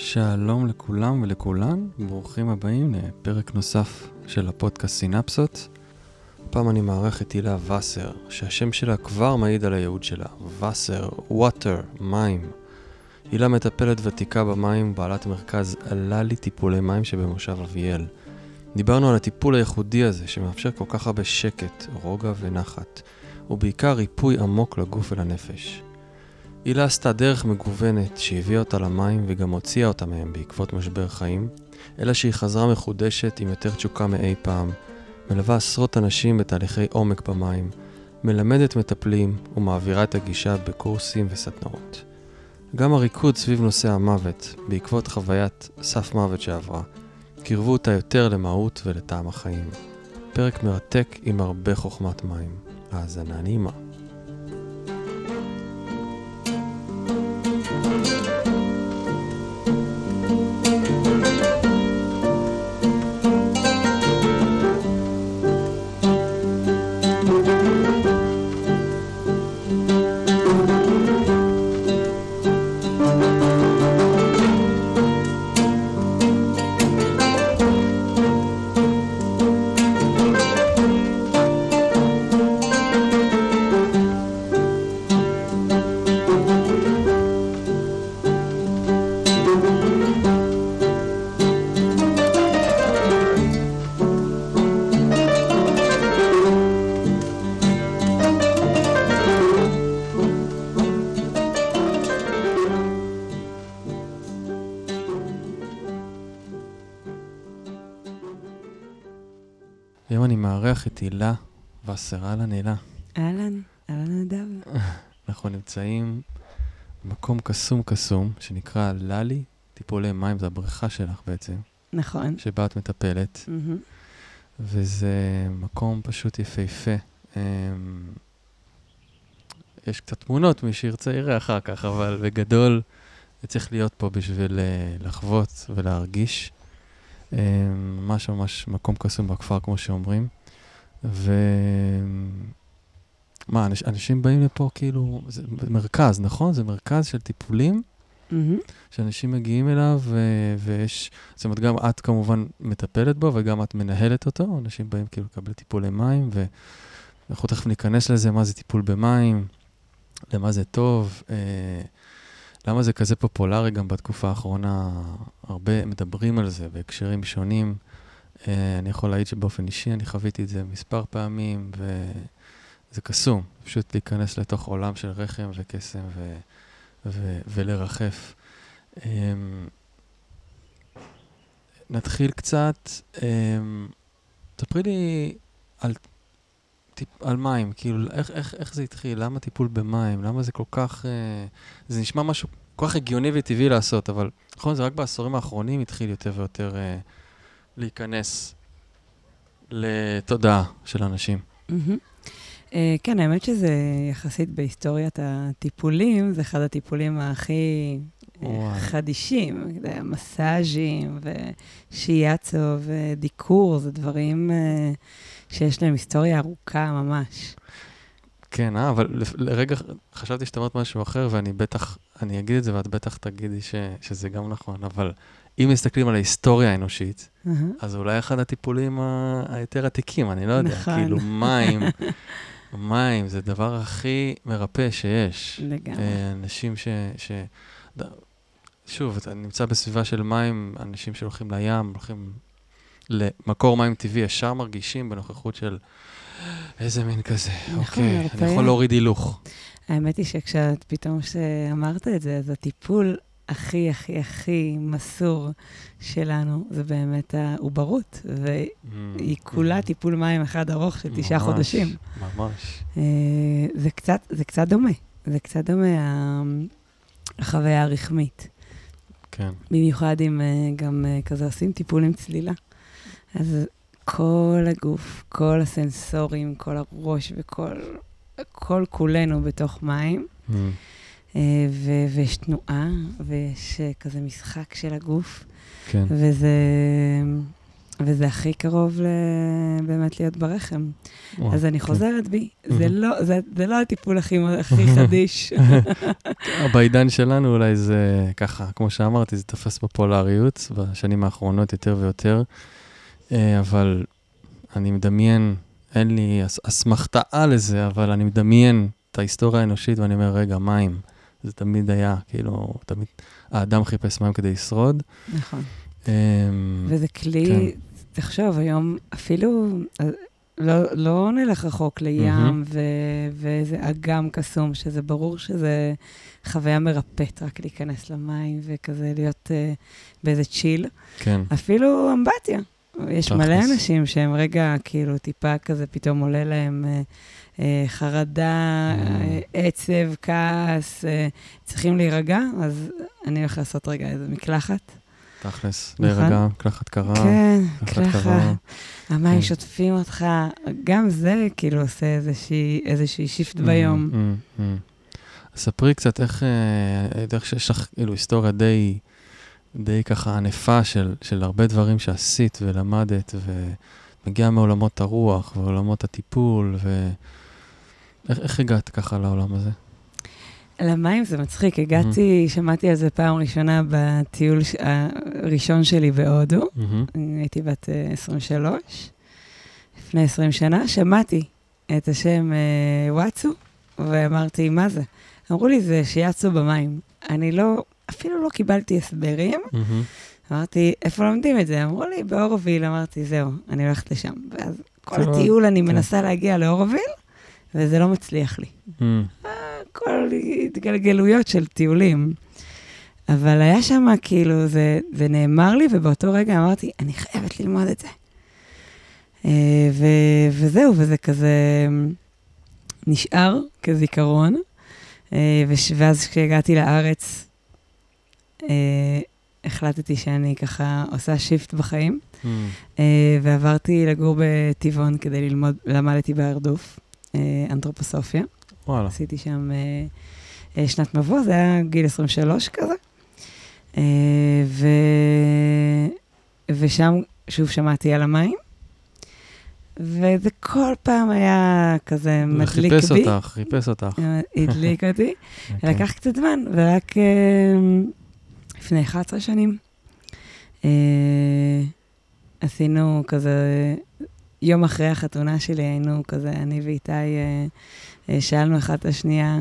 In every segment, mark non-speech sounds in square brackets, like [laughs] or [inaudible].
שלום לכולם ולכולן, ברוכים הבאים לפרק נוסף של הפודקאסט סינפסות. הפעם אני מארח את הילה וסר, שהשם שלה כבר מעיד על הייעוד שלה. וסר, water, מים. הילה מטפלת ותיקה במים, בעלת מרכז הללי טיפולי מים שבמושב אביאל. דיברנו על הטיפול הייחודי הזה, שמאפשר כל כך הרבה שקט, רוגע ונחת, ובעיקר ריפוי עמוק לגוף ולנפש. הילה עשתה דרך מגוונת שהביאה אותה למים וגם הוציאה אותה מהם בעקבות משבר חיים, אלא שהיא חזרה מחודשת עם יותר תשוקה מאי פעם, מלווה עשרות אנשים בתהליכי עומק במים, מלמדת מטפלים ומעבירה את הגישה בקורסים וסדנאות. גם הריקוד סביב נושא המוות, בעקבות חוויית סף מוות שעברה, קירבו אותה יותר למהות ולטעם החיים. פרק מרתק עם הרבה חוכמת מים. האזנה נעימה. מארח את הילה וסר. אהלן, הילה. אהלן, אהלן נדב. [laughs] אנחנו נמצאים במקום קסום קסום, שנקרא ללי טיפולי מים, זו הבריכה שלך בעצם, נכון. שבה את מטפלת. וזה מקום פשוט יפהפה. אמ, יש קצת תמונות, מי שירצה יראה אחר כך, אבל בגדול, זה צריך להיות פה בשביל אה, לחוות ולהרגיש. אמ, ממש ממש מקום קסום בכפר, כמו שאומרים. ו... מה, אנש, אנשים באים לפה כאילו, זה מרכז, נכון? זה מרכז של טיפולים מהמם. שאנשים מגיעים אליו, ו... ויש, זאת אומרת, גם את כמובן מטפלת בו וגם את מנהלת אותו, אנשים באים כאילו לקבל טיפולי מים, ואנחנו תכף ניכנס לזה, מה זה טיפול במים, למה זה טוב, אה, למה זה כזה פופולרי גם בתקופה האחרונה, הרבה מדברים על זה בהקשרים שונים. אה, אני יכול להעיד שבאופן אישי אני חוויתי את זה מספר פעמים, וזה קסום, פשוט להיכנס לתוך עולם של רחם וקסם ו... ו... ולרחף. אה, נתחיל קצת, אה, תספרי לי על, על מים, כאילו, איך, איך, איך זה התחיל? למה טיפול במים? למה זה כל כך... אה, זה נשמע משהו כל כך הגיוני וטבעי לעשות, אבל נכון, זה רק בעשורים האחרונים התחיל יותר ויותר אה, להיכנס לתודעה של אנשים. אה, כן, האמת שזה יחסית בהיסטוריית הטיפולים, זה אחד הטיפולים הכי אה, וואי. חדישים. מסאז'ים ושיאצו ודיקור, זה דברים אה, שיש להם היסטוריה ארוכה ממש. כן, אה, אבל לרגע חשבתי שאת אומרת משהו אחר, ואני בטח, אני אגיד את זה ואת בטח תגידי ש, שזה גם נכון, אבל אם מסתכלים על ההיסטוריה האנושית, אהה. אז אולי אחד הטיפולים ה- היותר עתיקים, אני לא יודע, נכון. כאילו מים, [laughs] מים זה הדבר הכי מרפא שיש. לגמרי. אנשים ש... ש... שוב, אתה נמצא בסביבה של מים, אנשים שהולכים לים, הולכים למקור מים טבעי, ישר מרגישים בנוכחות של איזה מין כזה, נכון, אוקיי, אני הרפאיה. יכול להוריד הילוך. האמת היא שכשאת פתאום שאמרת את זה, אז הטיפול הכי הכי הכי מסור שלנו זה באמת העוברות, והיא כולה טיפול מים אחד ארוך של תשעה חודשים. ממש. אה, זה קצת, זה קצת דומה, זה קצת דומה ה- החוויה הרחמית. כן. במיוחד אם אה, גם אה, כזה עושים טיפול עם צלילה. אז כל הגוף, כל הסנסורים, כל הראש וכל כל כולנו בתוך מים. Mm, אה, ו- ויש תנועה, ויש אה, כזה משחק של הגוף, כן. וזה וזה הכי קרוב ל... באמת להיות ברחם. וואו, אז אני כן. חוזרת בי. זה. לא, זה, זה לא הטיפול הכי, הכי [laughs] חדיש. [laughs] בעידן שלנו אולי זה ככה, כמו שאמרתי, זה תופס פופולריות בשנים האחרונות יותר ויותר, אה, אבל אני מדמיין, אין לי אס- אסמכתאה לזה, אבל אני מדמיין את ההיסטוריה האנושית ואני אומר, רגע, מים. זה תמיד היה, כאילו, תמיד, האדם חיפש מים כדי לשרוד. נכון. אמ, וזה כלי, כן. תחשוב, היום אפילו, אה, לא, לא נלך רחוק לים מהמם. ו, ואיזה אגם קסום, שזה ברור שזה חוויה מרפאת, רק להיכנס למים וכזה להיות uh, באיזה צ'יל. כן, אפילו אמבטיה. יש. מלא אנשים שהם רגע, כאילו, טיפה כזה, פתאום עולה להם אה, חרדה, Mm. אה, עצב, כעס, אה, צריכים להירגע, אז אני הולך לעשות רגע איזה מקלחת. תכלס, נכון. להירגע, מקלחת קרה. כן, מקלחת. המים כן. שוטפים אותך, גם זה כאילו עושה איזושהי, שיפט ביום. Mm, mm, mm. ספרי קצת איך, אה, איך שיש לך כאילו היסטוריה די, די ככה ענפה של, של הרבה דברים שעשית ולמדת, ומגיעה מעולמות הרוח ועולמות הטיפול, ואיך איך הגעת ככה לעולם הזה? למים זה מצחיק, הגעתי, שמעתי על זה פעם ראשונה בטיול הראשון שלי בהודו. מהמם. הייתי בת אה, 23, לפני 20 שנה, שמעתי את השם אה, וואטסו, ואמרתי, מה זה? אמרו לי, זה שיאצו במים. אני לא, אפילו לא קיבלתי הסברים. מהמם. אמרתי, איפה לומדים את זה? אמרו לי, באורוביל. אמרתי, זהו, אני הולכת לשם. ואז כל הטיול אני כן. מנסה להגיע לאורוביל, וזה לא מצליח לי. אמ, כל התגלגלויות של טיולים. אבל היה שם, כאילו, זה, זה נאמר לי, ובאותו רגע אמרתי, אני חייבת ללמוד את זה. אה, ו, וזהו, וזה כזה נשאר כזיכרון. אה, וש, ואז כשהגעתי לארץ, אה, החלטתי שאני ככה עושה שיפט בחיים, אה, ועברתי לגור בטבעון כדי ללמוד, למדתי בהרדוף, אה, אנתרופוסופיה. וואלה. עשיתי שם אה, אה, שנת מבוא, זה היה גיל 23 כזה. אה, ו... ושם שוב שמעתי על המים, וזה כל פעם היה כזה מדליק חיפש בי. אותך, חיפש אותך. אה, [laughs] הדליק אותי. [laughs] אוקיי. לקח קצת זמן, ורק אה, לפני 11 שנים אה, עשינו כזה, יום אחרי החתונה שלי היינו כזה, אני ואיתי אה, אה, שאלנו אחת את השנייה,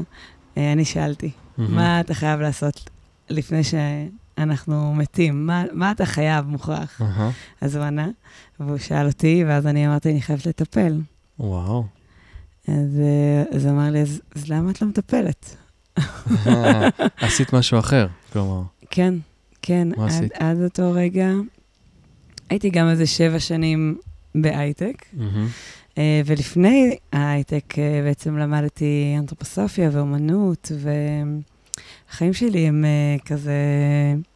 אה, אני שאלתי, מהמם. מה אתה חייב לעשות לפני שאנחנו מתים? מה, מה אתה חייב, מוכרח? אהה. אז הוא ענה, והוא שאל אותי, ואז אני אמרתי, אני חייבת לטפל. וואו. אז אז אמר לי, אז, אז למה את לא מטפלת? [laughs] עשית משהו אחר, כלומר. כן, כן. מה עד, עשית? עד אותו רגע הייתי גם איזה שבע שנים בהייטק. אה, ולפני ההייטק אה, בעצם למדתי אנתרופוסופיה ואומנות, והחיים שלי הם אה, כזה,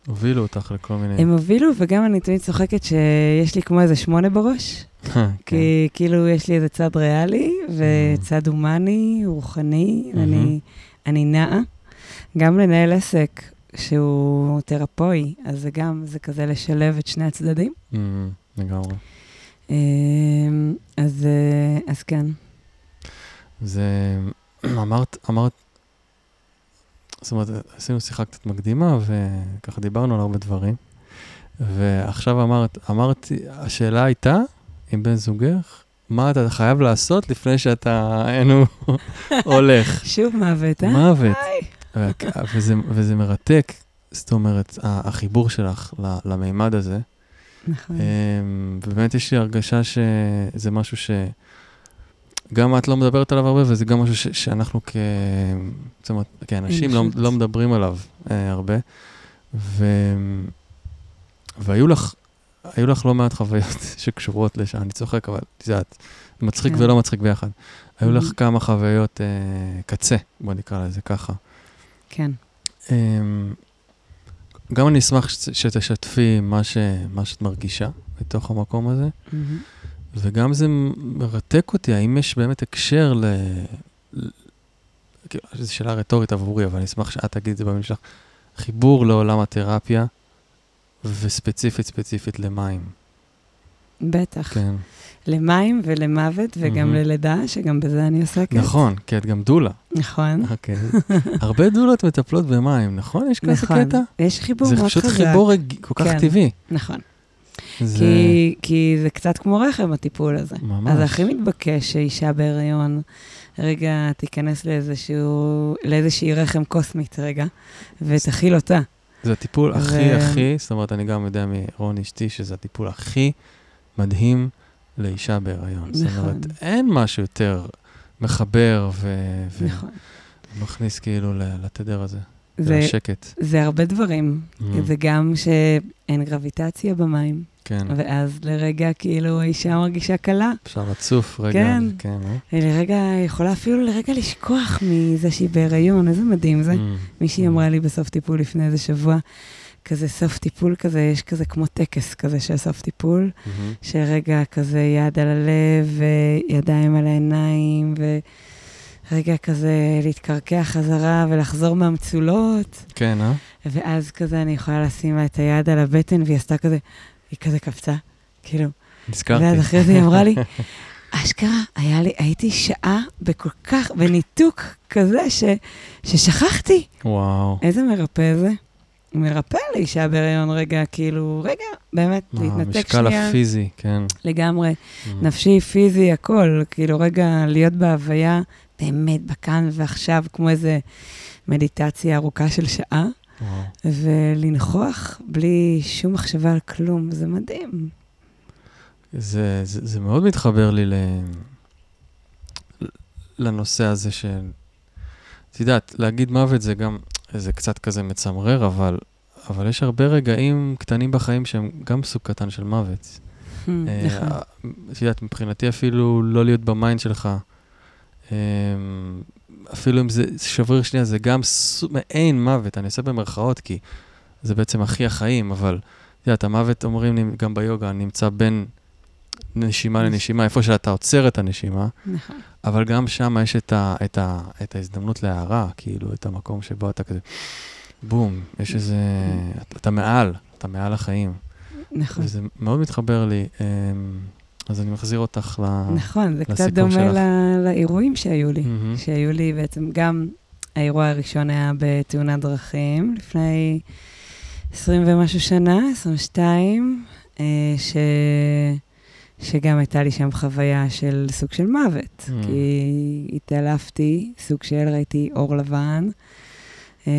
הובילו אותך לכל מיני... הם הובילו, וגם אני תמיד צוחקת שיש לי כמו איזה שמונה בראש, [laughs] כן. כי כאילו יש לי איזה צד ריאלי וצד הומני, רוחני. ואני אני נעה. גם לנהל עסק שהוא תרפוי, אז זה גם, זה כזה לשלב את שני הצדדים. לגמרי. אז, אה, אז כן. זה... אמרת, אמרת... זאת אומרת, עשינו שיחה קצת מקדימה, וככה דיברנו על הרבה דברים. ועכשיו אמרת, אמרתי, השאלה הייתה, עם בן זוגך, מה אתה חייב לעשות לפני שאתה, היינו, הולך. שוב מוות, אה? מוות. וזה, וזה מרתק, זאת אומרת, החיבור שלך למימד הזה. נכון. אמ, ובאמת יש לי הרגשה שזה משהו שגם את לא מדברת עליו הרבה, וזה גם משהו ש, שאנחנו כ... זאת אומרת, כאנשים לא. לא מדברים עליו אה, הרבה. ו... והיו לך, היו לך לא מעט חוויות [laughs] שקשורות לשם, אני צוחק, אבל את יודעת, מצחיק כן. ולא מצחיק ביחד. היו לך Mhm. כמה חוויות אה, קצה, בוא נקרא לזה ככה. כן. אמ, גם אני אשמח שת- שתשתפי מה, ש, מה שאת מרגישה בתוך המקום הזה, מהמם. וגם זה מרתק אותי, האם יש באמת הקשר ל... ל- כאילו, זו שאלה רטורית עבורי, אבל אני אשמח שאת תגיד את זה במילים שלך. חיבור לעולם התרפיה, וספציפית ספציפית למים. בטח. כן. למים ולמוות, וגם מהמם. ללידה, שגם בזה אני עוסקת. נכון, כי את גם דולה. נכון. אוקיי. הרבה דולות מטפלות במים, נכון? יש כזה נכון. קטע? יש חיבור זה מאוד פשוט חזק. חיבור רג- כל כך כן. טבעי. נכון. זה כי, כי זה קצת כמו רחם, הטיפול הזה. ממש. אז זה הכי מתבקש שאישה בהיריון רגע תיכנס לאיזשהו, לאיזושהי רחם קוסמית רגע, ותכיל אותה. זה הטיפול ו- הכי הכי, זאת אומרת, אני גם יודע מרון אשתי, שזה הטיפול הכי מדהים לאישה בהיריון. זאת נכון. אומרת, אין משהו יותר מחבר ו- נכון. ומכניס כאילו לתדר הזה, זה, לשקט. זה הרבה דברים. Mm, זה גם שאין גרביטציה במים, כן, ואז לרגע כאילו האישה מרגישה קלה. אפשר לצוף רגע. כן. כן, אה? לרגע, יכולה אפילו לרגע לשכוח מזה שהיא בהיריון, איזה מדהים זה. Mm, מישהי mm. אמרה לי בסוף טיפול לפני איזה שבוע, כזה סוף טיפול כזה, יש כזה כמו טקס כזה של סוף טיפול, מהמם. שרגע כזה יד על הלב וידיים על העיניים, ורגע כזה להתקרקע חזרה ולחזור מהמצולות, כן, אה? ואז כזה אני יכולה לשים לה את היד על הבטן, והיא עשתה כזה, היא כזה קפצה, כאילו. נזכרתי. ואז אחרי זה היא אמרה לי, [laughs] אשכרה, היה לי, הייתי שעה בכל כך, בניתוק כזה, ש, ששכחתי. וואו. איזה מרפא זה? מרפא לאישה בהריון רגע, כאילו, רגע, באמת, להתנתק המשקל שנייה. הפיזי, כן. לגמרי, Mm. נפשי, פיזי, הכל. כאילו, רגע, להיות בהוויה, באמת, בכאן ועכשיו, כמו איזה מדיטציה ארוכה של שעה, וואו. ולנכוח בלי שום מחשבה על כלום, זה מדהים. זה, זה, זה מאוד מתחבר לי ל... לנושא הזה של... את יודעת, להגיד מוות זה גם, זה קצת כזה מצמרר, אבל, אבל יש הרבה רגעים קטנים בחיים שהם גם סוג קטן של מוות. אה, נכון. את יודעת, מבחינתי אפילו לא להיות ב mind שלך, אה, אפילו אם זה שבריר שנייה, זה גם מעין מוות, אני עושה במרכאות, כי זה בעצם הכי החיים, אבל את יודעת, המוות, אומרים נמ- גם ביוגה, נמצא בין נשימה לנשימה, איפה שאתה עוצר את הנשימה, נכון. אבל גם שם יש את, ה, את, ה, את ההזדמנות להערה, כאילו, את המקום שבו אתה כזה, בום, יש איזה, אתה מעל, אתה מעל החיים. נכון. וזה מאוד מתחבר לי, אמ, אז אני מחזיר אותך ל... נכון, זה קצת דומה שלך. ל- לאירועים שהיו לי. מהמם. שהיו לי בעצם, גם האירוע הראשון היה בתאונת דרכים, לפני 20 ומשהו שנה, 22, אה, ש... שגם הייתה לי שם חוויה של סוג של מוות, Mm. כי התעלפתי, סוג של, ראיתי אור לבן, אה,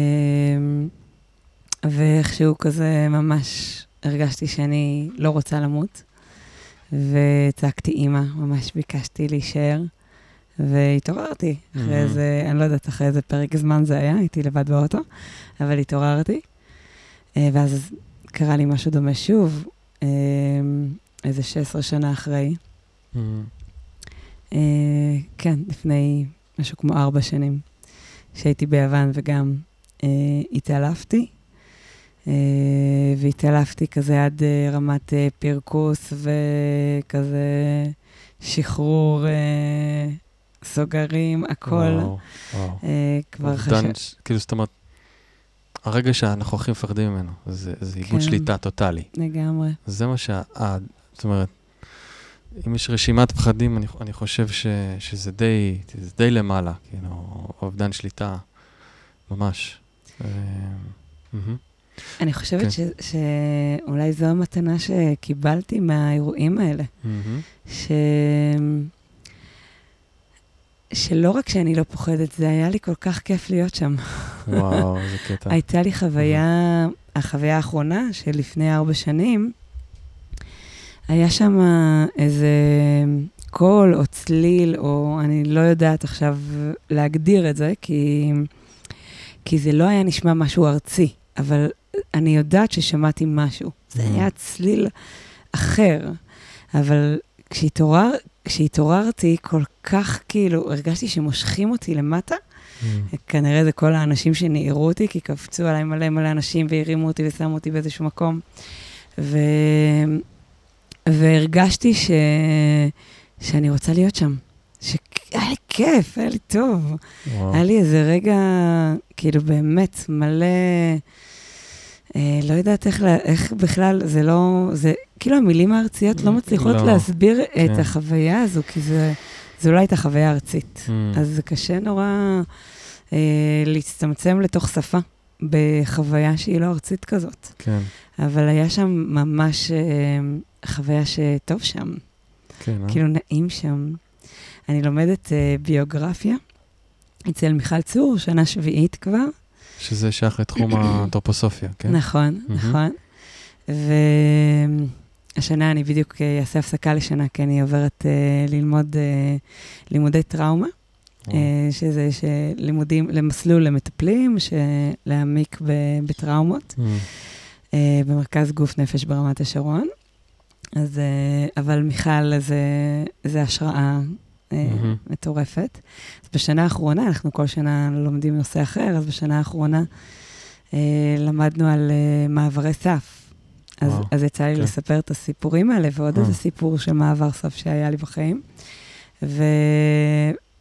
ואיכשהו כזה ממש הרגשתי שאני לא רוצה למות, וצעקתי אימא, ממש ביקשתי להישאר. והתעוררתי. אחרי Mhm. איזה, אני לא יודעת אחרי איזה פרק זמן זה היה, הייתי לבד באוטו, אבל התעוררתי. אה, ואז קרה לי משהו דומה שוב, אה, איזה 16 שנה אחרי. מהמם. אה, כן, לפני משהו כמו ארבע שנים, שהייתי ביוון וגם אה, התעלפתי. אה, והתעלפתי כזה עד אה, רמת אה, פרכוס וכזה שחרור, אה, סוגרים, הכל. וואו, וואו. אה, כבר אובדן חשב... ש- כאילו, זאת אומרת, הרגע שאנחנו הכי מפחדים ממנו, זה זה איבוד כן. שליטה טוטאלי. לגמרי. זה מה שה... זאת אומרת, אם יש רשימת פחדים, אני, אני חושב ש, שזה די, די למעלה, כאילו, אובדן שליטה, ממש. אה. אני חושבת כן. ש, שאולי זו המתנה שקיבלתי מהאירועים האלה. ש... שלא רק שאני לא פוחדת, זה היה לי כל כך כיף להיות שם. וואו, איזה קטע. הייתה לי חוויה, החוויה האחרונה של לפני ארבע שנים, היה שם איזה קול או צליל, או אני לא יודעת עכשיו להגדיר את זה, כי, כי זה לא היה נשמע משהו ארצי, אבל אני יודעת ששמעתי משהו. זה Mhm. היה צליל אחר, אבל כשהתעורר, כשהתעוררתי, כל כך כאילו, הרגשתי שמושכים אותי למטה. מהמם. כנראה זה כל האנשים שניירו אותי, כי קפצו עליי מלא מלא אנשים והרימו אותי ושמו אותי באיזשהו מקום. ו... והרגשתי ש... שאני רוצה להיות שם. שהיה לי כיף, היה לי טוב. וואו. היה לי איזה רגע, כאילו באמת, מלא אה, לא יודעת איך, איך בכלל, זה לא, זה, כאילו המילים הארציות לא מצליחות לא, להסביר כן. את החוויה הזו, כי זה, זו לא הייתה חוויה ארצית. Mm. אז זה קשה נורא אה, להצטמצם לתוך שפה בחוויה שהיא לא ארצית כזאת. כן. אבל היה שם ממש אה, חוויה שטוב שם. כן, אה? כאילו נעים שם. אני לומדת אה, ביוגרפיה אצל מיכל צור, שנה שביעית כבר. שזה שייך לתחום [clears throat] האנתרופוסופיה, כן? נכון, נכון. והשנה אני בדיוק אעשה הפסקה לשנה, כי אני עוברת uh, ללמוד uh, לימודי טראומה, uh, שזה לימודים למסלול למטפלים, להעמיק בטראומות, uh, במרכז גוף נפש ברמת השרון. אז, uh, אבל מיכל זה, זה השראה mm-hmm. מטורפת. אז בשנה האחרונה, אנחנו כל שנה לומדים נושא אחר, אז בשנה האחרונה אה, למדנו על אה, מעברי סף. אז, אז יצא לי. כן. לספר את הסיפורים האלה, ועוד איזה סיפור של מעבר סף שהיה לי בחיים. ו,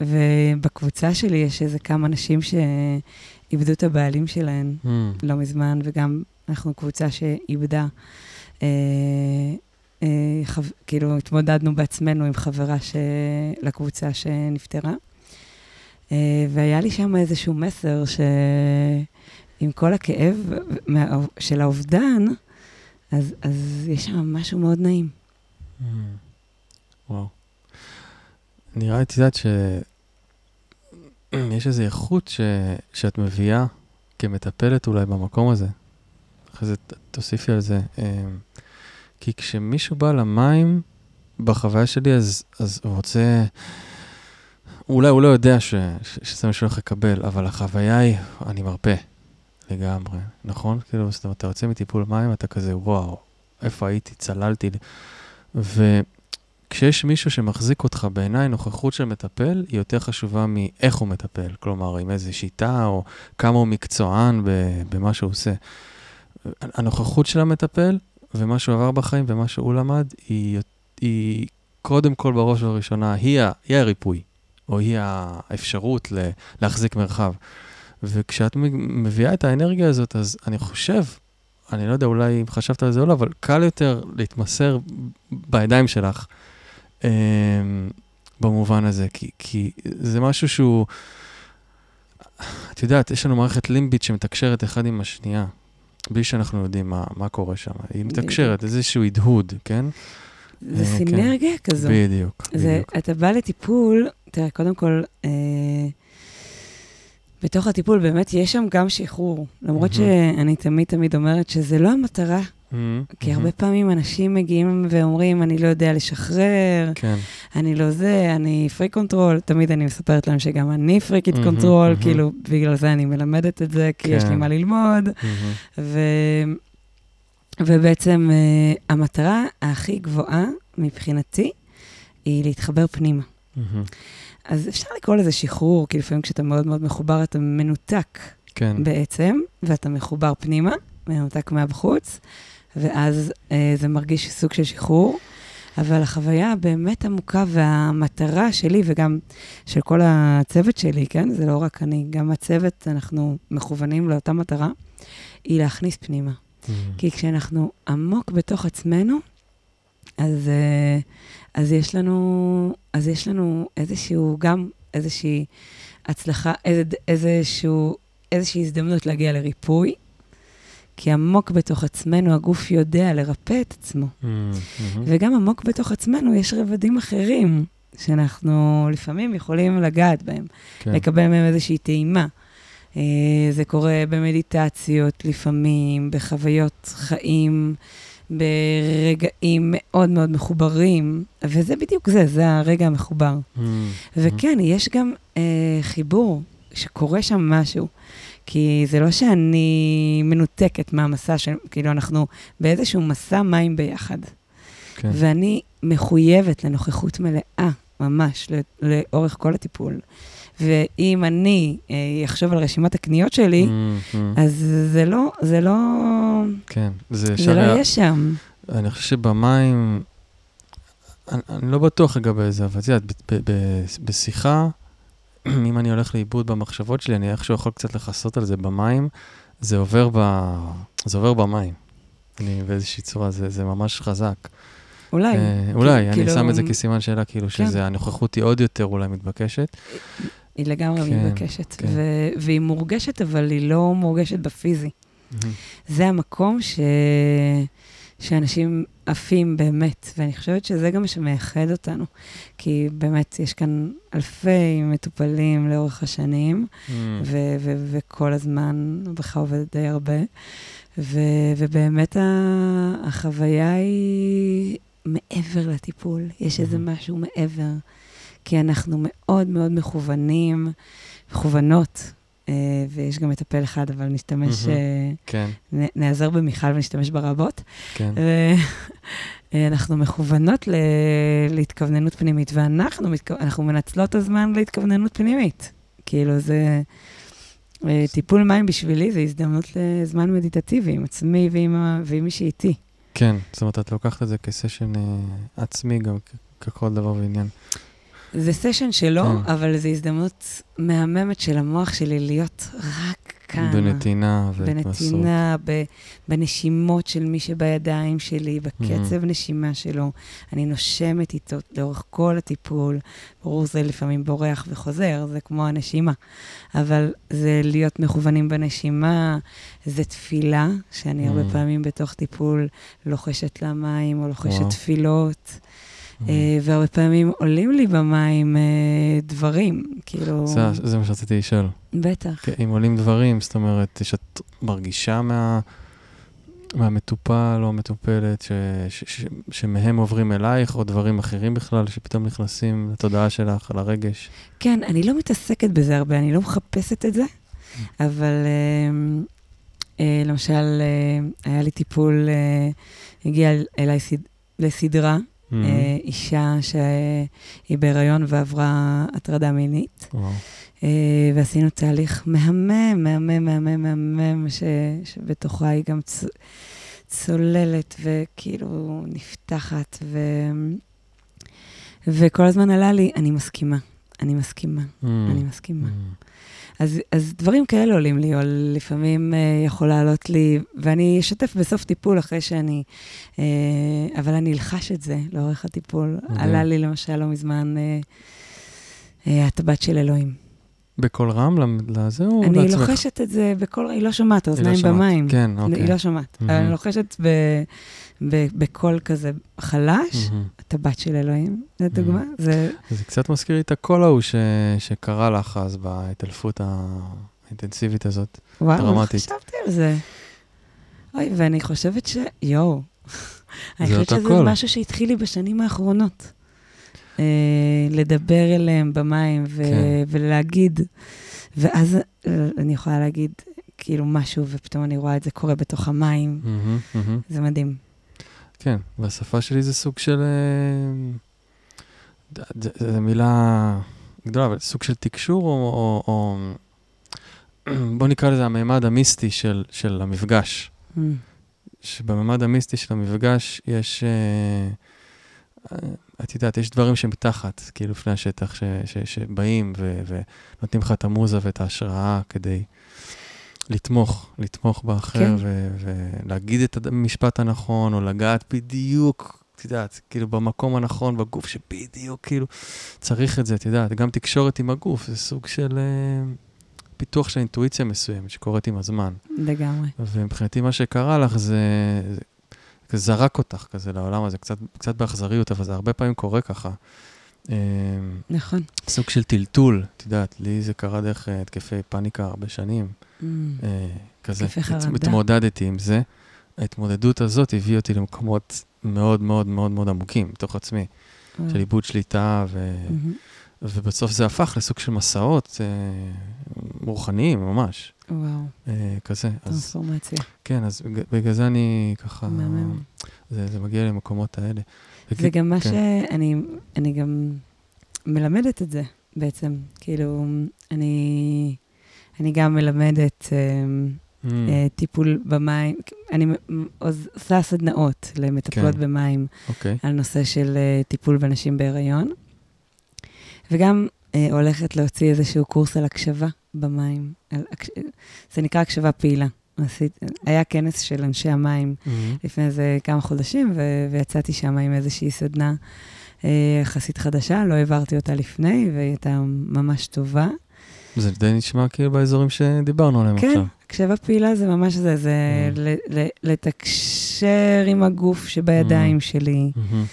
ובקבוצה שלי יש איזה כמה נשים שאיבדו את הבעלים שלהן mm. לא מזמן, וגם אנחנו קבוצה שאיבדה אה, אה, חו... כאילו, התמודדנו בעצמנו עם חברה ש... לקבוצה שנפטרה. אה, והיה לי שם איזשהו מסר שעם כל הכאב מה... של האובדן, אז, אז יש שם משהו מאוד נעים. Mm. וואו. נראה לי, את יודעת שיש איזו איכות ש... שאת מביאה כמטפלת אולי במקום הזה. אחרי זה תוסיפי על זה. אה, כי כשמישהו בא למים, בחוויה שלי, אז, אז הוא רוצה... אולי הוא לא יודע ש, ש, שזה מה שהוא הולך לקבל, אבל החוויה היא, אני מרפה לגמרי, נכון? כאילו, זאת אומרת, אתה יוצא מטיפול מים, אתה כזה, וואו, איפה הייתי? צללתי. וכשיש מישהו שמחזיק אותך בעיניי, נוכחות של מטפל היא יותר חשובה מאיך הוא מטפל. כלומר, עם איזה שיטה, או כמה הוא מקצוען במה שהוא עושה. הנוכחות של המטפל ומה שהוא עבר בחיים ומה שהוא למד, היא, היא קודם כל בראש ובראשונה, היא, היא הריפוי, או היא האפשרות ל, להחזיק מרחב. וכשאת מביאה את האנרגיה הזאת, אז אני חושב, אני לא יודע אולי אם חשבת על זה או לא, אבל קל יותר להתמסר בידיים שלך אה, במובן הזה, כי, כי זה משהו שהוא... את יודעת, יש לנו מערכת לימבית שמתקשרת אחד עם השנייה. בלי שאנחנו יודעים מה, מה קורה שם. היא מתקשרת, איזשהו הדהוד, כן? זה אה, סינרגיה כן. כזו. בדיוק, זה, בדיוק. אתה בא לטיפול, תראה, קודם כל, אה, בתוך הטיפול באמת יש שם גם שחרור. למרות mm-hmm. שאני תמיד תמיד אומרת שזה לא המטרה Mm-hmm. כי הרבה פעמים אנשים מגיעים ואומרים, אני לא יודע לשחרר, כן. אני לא זה, אני freak control. תמיד אני מספרת להם שגם אני פריקית mm-hmm, control, mm-hmm. כאילו, בגלל זה אני מלמדת את זה, כי כן. יש לי כן. מה ללמוד. Mm-hmm. ו... ובעצם uh, המטרה הכי גבוהה מבחינתי היא להתחבר פנימה. Mm-hmm. אז אפשר לקרוא לזה שחרור, כי לפעמים כשאתה מאוד מאוד מחובר, אתה מנותק כן. בעצם, ואתה מחובר פנימה, מנותק מהבחוץ. ואז אה, זה מרגיש סוג של שחרור. אבל החוויה הבאמת עמוקה והמטרה שלי, וגם של כל הצוות שלי, כן? זה לא רק אני, גם הצוות, אנחנו מכוונים לאותה מטרה, היא להכניס פנימה. Mm-hmm. כי כשאנחנו עמוק בתוך עצמנו, אז, אה, אז, יש לנו, אז יש לנו איזשהו, גם איזושהי הצלחה, איזשהו, איזושהי הזדמנות להגיע לריפוי, כי עמוק בתוך עצמנו הגוף יודע לרפא את עצמו. Mm-hmm. וגם עמוק בתוך עצמנו יש רבדים אחרים שאנחנו לפעמים יכולים לגעת בהם, כן. לקבל מהם איזושהי טעימה. אה, זה קורה במדיטציות לפעמים, בחוויות חיים, ברגעים מאוד מאוד מחוברים, וזה בדיוק זה, זה הרגע המחובר. Mm-hmm. וכן, יש גם אה, חיבור, שקורה שם משהו. כי זה לא שאני מנותקת מהמסע, של, כאילו, אנחנו באיזשהו מסע מים ביחד. כן. ואני מחויבת לנוכחות מלאה, ממש, לאורך כל הטיפול. ואם אני אה, אחשוב על רשימת הקניות שלי, mm-hmm. אז זה לא, זה לא... כן, זה, זה לא יהיה שם. אני חושב שבמים, אני, אני לא בטוח לגבי זה, אבל את יודעת, בשיחה, [clears throat] אם אני הולך לאיבוד במחשבות שלי, אני איכשהו יכול קצת לכסות על זה במים, זה עובר, ב... זה עובר במים. אני באיזושהי צורה, זה, זה ממש חזק. אולי. אה, אולי, אני כאילו- שם את זה כסימן שאלה, כאילו כן. שזה, הנוכחות היא עוד יותר אולי מתבקשת. היא לגמרי כן, מתבקשת. כן. ו- והיא מורגשת, אבל היא לא מורגשת בפיזי. זה המקום ש... שאנשים עפים באמת, ואני חושבת שזה גם מה שמייחד אותנו. כי באמת, יש כאן אלפי מטופלים לאורך השנים, Mm. ו- ו- וכל הזמן, בך עובד די הרבה, ו- ובאמת ה- החוויה היא מעבר לטיפול, יש איזה מהמם. משהו מעבר, כי אנחנו מאוד מאוד מכוונים, מכוונות. אה, ויש גם מטפל אחד, אבל נשתמש. אה, כן, נעזר במיכל ונשתמש ברבות. כן. ואנחנו [laughs] מכוונות ל- להתכווננות פנימית, ואנחנו מתכו- אנחנו מנצלות את הזמן להתכווננות פנימית. כאילו, זה... אה, טיפול מים בשבילי זה הזדמנות לזמן מדיטטיבי עם עצמי ועם, ה- ועם מי שאיתי. כן, זאת אומרת, את לוקחת את זה כסשן אה, עצמי גם ככל דבר ועניין. זה סשן שלו, כן. אבל זו הזדמנות מהממת של המוח שלי להיות רק כאן. בנתינה והתנסות. בנתינה, ב- בנשימות של מי שבידיים שלי, בקצב נשימה שלו. אני נושמת איתו לאורך כל הטיפול. ברור, זה לפעמים בורח וחוזר, זה כמו הנשימה. אבל זה להיות מכוונים בנשימה, זה תפילה, שאני הרבה Mm. פעמים בתוך טיפול לוחשת למים או לוחשת וואו. תפילות. Mm. אה, והרבה פעמים עולים לי במים אה, דברים, כאילו... זה, זה מה שרציתי לשאול. בטח. אם עולים דברים, זאת אומרת, שאת מרגישה מה, מהמטופל או המטופלת, ש, ש, ש, שמהם עוברים אלייך, או דברים אחרים בכלל, שפתאום נכנסים לתודעה שלך, לרגש. כן, אני לא מתעסקת בזה הרבה, אני לא מחפשת את זה, אבל אה, אה, למשל, אה, היה לי טיפול, אה, הגיעה אליי סד, לסדרה, אה, אישה שהיא בהיריון ועברה הטרדה מינית, וואו. אה, ועשינו תהליך מהמם, מהמם, מהמם, מהמם, ש, שבתוכה היא גם צ, צוללת וכאילו נפתחת, ו, וכל הזמן עלה לי, אני מסכימה, אני מסכימה, Mm. אני מסכימה. Mm. אז, אז דברים כאלה עולים לי, או לפעמים אה, יכול לעלות לי, ואני אשתף בסוף טיפול אחרי שאני, אה, אבל אני אלחש את זה לאורך הטיפול. מדהים. עלה לי למשל לא מזמן אה, אה, הטבעת של אלוהים. בקול רם לזה או אני לעצמך? לוחשת את זה בקול, היא לא שומעת, לא האוזניים שומעת. במים. כן, אוקיי. היא לא שומעת, אבל מהמם. אני לוחשת ב, ב, בקול כזה חלש, מהמם. הטבעת של אלוהים, זו דוגמה. מהמם. זה, זה קצת מזכיר לי את הקול ההוא ש... שקרה לך אז בהתעלפות האינטנסיבית הזאת. וואו, דרמטית. חשבתי על זה. אוי, ואני חושבת ש... יואו. אני זה חושבת אותו שזה קול. משהו שהתחיל לי בשנים האחרונות. אה, לדבר אליהם במים ו- כן. ולהגיד, ואז אה, אני יכולה להגיד כאילו משהו, ופתאום אני רואה את זה קורה בתוך המים. מהמם, מהמם. זה מדהים. כן, והשפה שלי זה סוג של... אה, זו מילה גדולה, אבל סוג של תקשור, או... או, או בוא נקרא לזה הממד המיסטי של, של המפגש. Mm. שבממד המיסטי של המפגש יש... אה, אה, את יודעת, יש דברים שמתחת, כאילו לפני השטח, ש, ש, שבאים ו, ונותנים לך את המוזה ואת ההשראה כדי לתמוך, לתמוך באחר, כן. ו, ולהגיד את המשפט הנכון, או לגעת בדיוק, את יודעת, כאילו במקום הנכון, בגוף שבדיוק, כאילו, צריך את זה, את יודעת, גם תקשורת עם הגוף, זה סוג של אה, פיתוח של אינטואיציה מסוימת שקורית עם הזמן. לגמרי. ומבחינתי מה שקרה לך זה, זה זרק אותך כזה לעולם הזה, קצת, קצת באכזריות, אבל זה הרבה פעמים קורה ככה. אה, נכון. סוג של טלטול, את יודעת, לי זה קרה דרך אה, התקפי פאניקה הרבה שנים. Mm. אה, כזה. התמודדתי עם זה. ההתמודדות הזאת הביאה אותי למקומות מאוד מאוד מאוד מאוד עמוקים, בתוך עצמי. של איבוד שליטה, ו... מהמם. ובסוף זה הפך לסוג של מסעות אה, רוחניים ממש, וואו, אה, כזה. אז טרנספורמציה. כן, אז בג- בגלל זה אני ככה, מהמם. זה, זה מגיע למקומות האלה. זה וכי- גם מה כן. שאני אני גם מלמדת את זה בעצם. כאילו, אני, אני גם מלמדת אה, Mm, אה, טיפול במים, אני עושה סדנאות למטפלות כן. במים אוקיי, על נושא של אה, טיפול בנשים בהיריון, וגם אה, הולכת להוציא איזשהו קורס על הקשבה במים. על, זה נקרא הקשבה פעילה. עשית, היה כנס של אנשי המים Mm-hmm. לפני איזה כמה חודשים, ו- ויצאתי שם עם איזושהי סדנה אה, יחסית חדשה, לא העברתי אותה לפני, והיא הייתה ממש טובה. זה די נשמע כאילו באזורים שדיברנו עליהם כן, עכשיו. הקשבה פעילה זה ממש זה, זה Mm. ל- לתקשר עם הגוף שבידיים שלי, מהמם.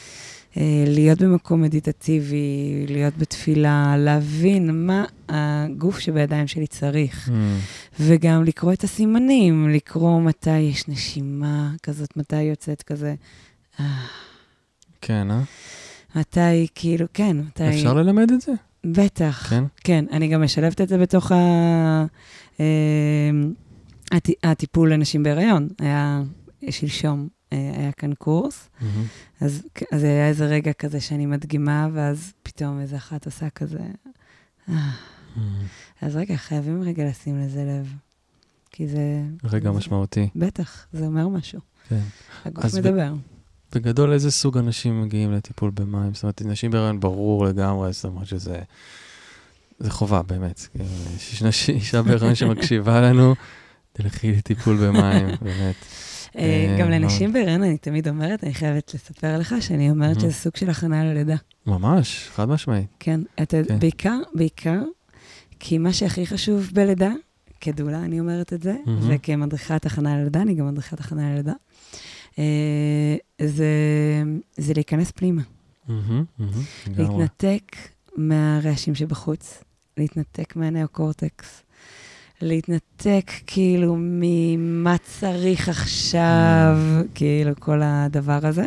אה, להיות במקום מדיטטיבי, להיות בתפילה, להבין מה הגוף שבידיים שלי צריך. מהמם. וגם לקרוא את הסימנים, לקרוא מתי יש נשימה כזאת, מתי יוצאת כזה. אה, כן, אה? מתי, כאילו, כן, מתי... אפשר ללמד את זה? בטח. כן? כן, אני גם משלבת את זה בתוך ה... אה, הט- הטיפול לנשים בהיריון. היה שלשום, היה כאן קורס, מהמם. אז, אז היה איזה רגע כזה שאני מדגימה, ואז פתאום איזה אחת עושה כזה... אה. מהמם. אז רגע, חייבים רגע לשים לזה לב. כי זה... רגע זה- משמעותי. בטח, זה אומר משהו. כן. הגוף אז ב- מדבר. בגדול, איזה סוג אנשים מגיעים לטיפול במים? זאת אומרת, נשים בהיריון ברור לגמרי, זאת אומרת שזה... זה חובה, באמת. כאילו, יש אישה בהיריון שמקשיבה לנו, תלכי לטיפול במים, באמת. אה, גם. לנשים בהיריון אני תמיד אומרת, אני חייבת לספר לך, שאני אומרת Mhm. שזה סוג של הכנה ללידה. ממש, חד משמעית. כן, אתה, כן. בעיקר, בעיקר, כי מה שהכי חשוב בלידה, כדולה אני אומרת את זה. וכמדריכת הכנה ללידה, אני גם מדריכת הכנה ללידה, אה, זה, להיכנס פנימה, לגמרי. להתנתק מהרעשים שבחוץ, להתנתק מהנאו-קורטקס, להתנתק כאילו ממה צריך עכשיו, כאילו כל הדבר הזה,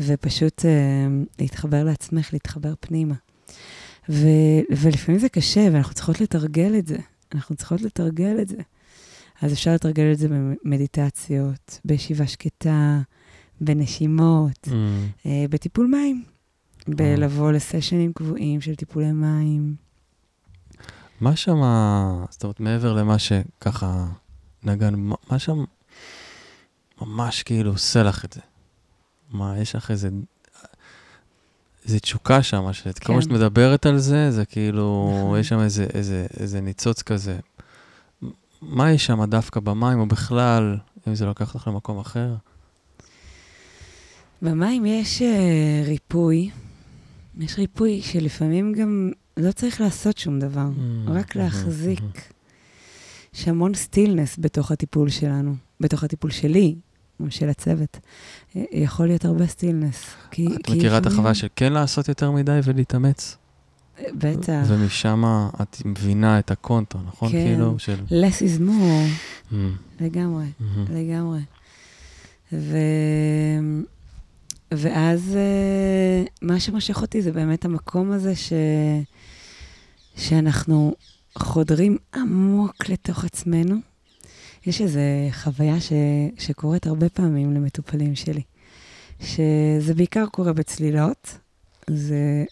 ופשוט אה, להתחבר לעצמך, להתחבר פנימה. ו, ולפעמים זה קשה, ואנחנו צריכות לתרגל את זה. אנחנו צריכות לתרגל את זה. אז אפשר לתרגל את זה במדיטציות, בישיבה שקטה, בנשימות, מהמם. אה, בטיפול מים. בלבוא לסשנים קבועים של טיפולי מים. מה שם, זאת אומרת, מעבר למה שככה נגענו, מה- שם ממש כאילו עושה לך את זה? מה, יש לך איזה... איזה תשוקה שם, שאת כן. שאת מדברת על זה, זה כאילו, נכון. יש שם איזה, איזה, איזה ניצוץ כזה. מה יש שם דווקא במים, או בכלל, אם זה לוקח אותך למקום אחר? במים יש אה, ריפוי. יש ריפוי שלפעמים גם לא צריך לעשות שום דבר, Mm, רק mhm, להחזיק. mhm. יש המון סטילנס בתוך הטיפול שלנו, בתוך הטיפול שלי, או של הצוות. אה, יכול להיות הרבה סטילנס. כי, את כי מכירה את החוויה של כן לעשות יותר מדי ולהתאמץ? אה, בטח. ומשם את מבינה את הקונטרה, נכון? כן. כאילו, של... less is more, Mm, לגמרי. mhm. לגמרי. ו... ואז אה, מה שמושך אותי זה באמת המקום הזה ש... שאנחנו חודרים עמוק לתוך עצמנו. יש איזו חוויה ש... שקורית הרבה פעמים למטופלים שלי, שזה בעיקר קורה בצלילות, זה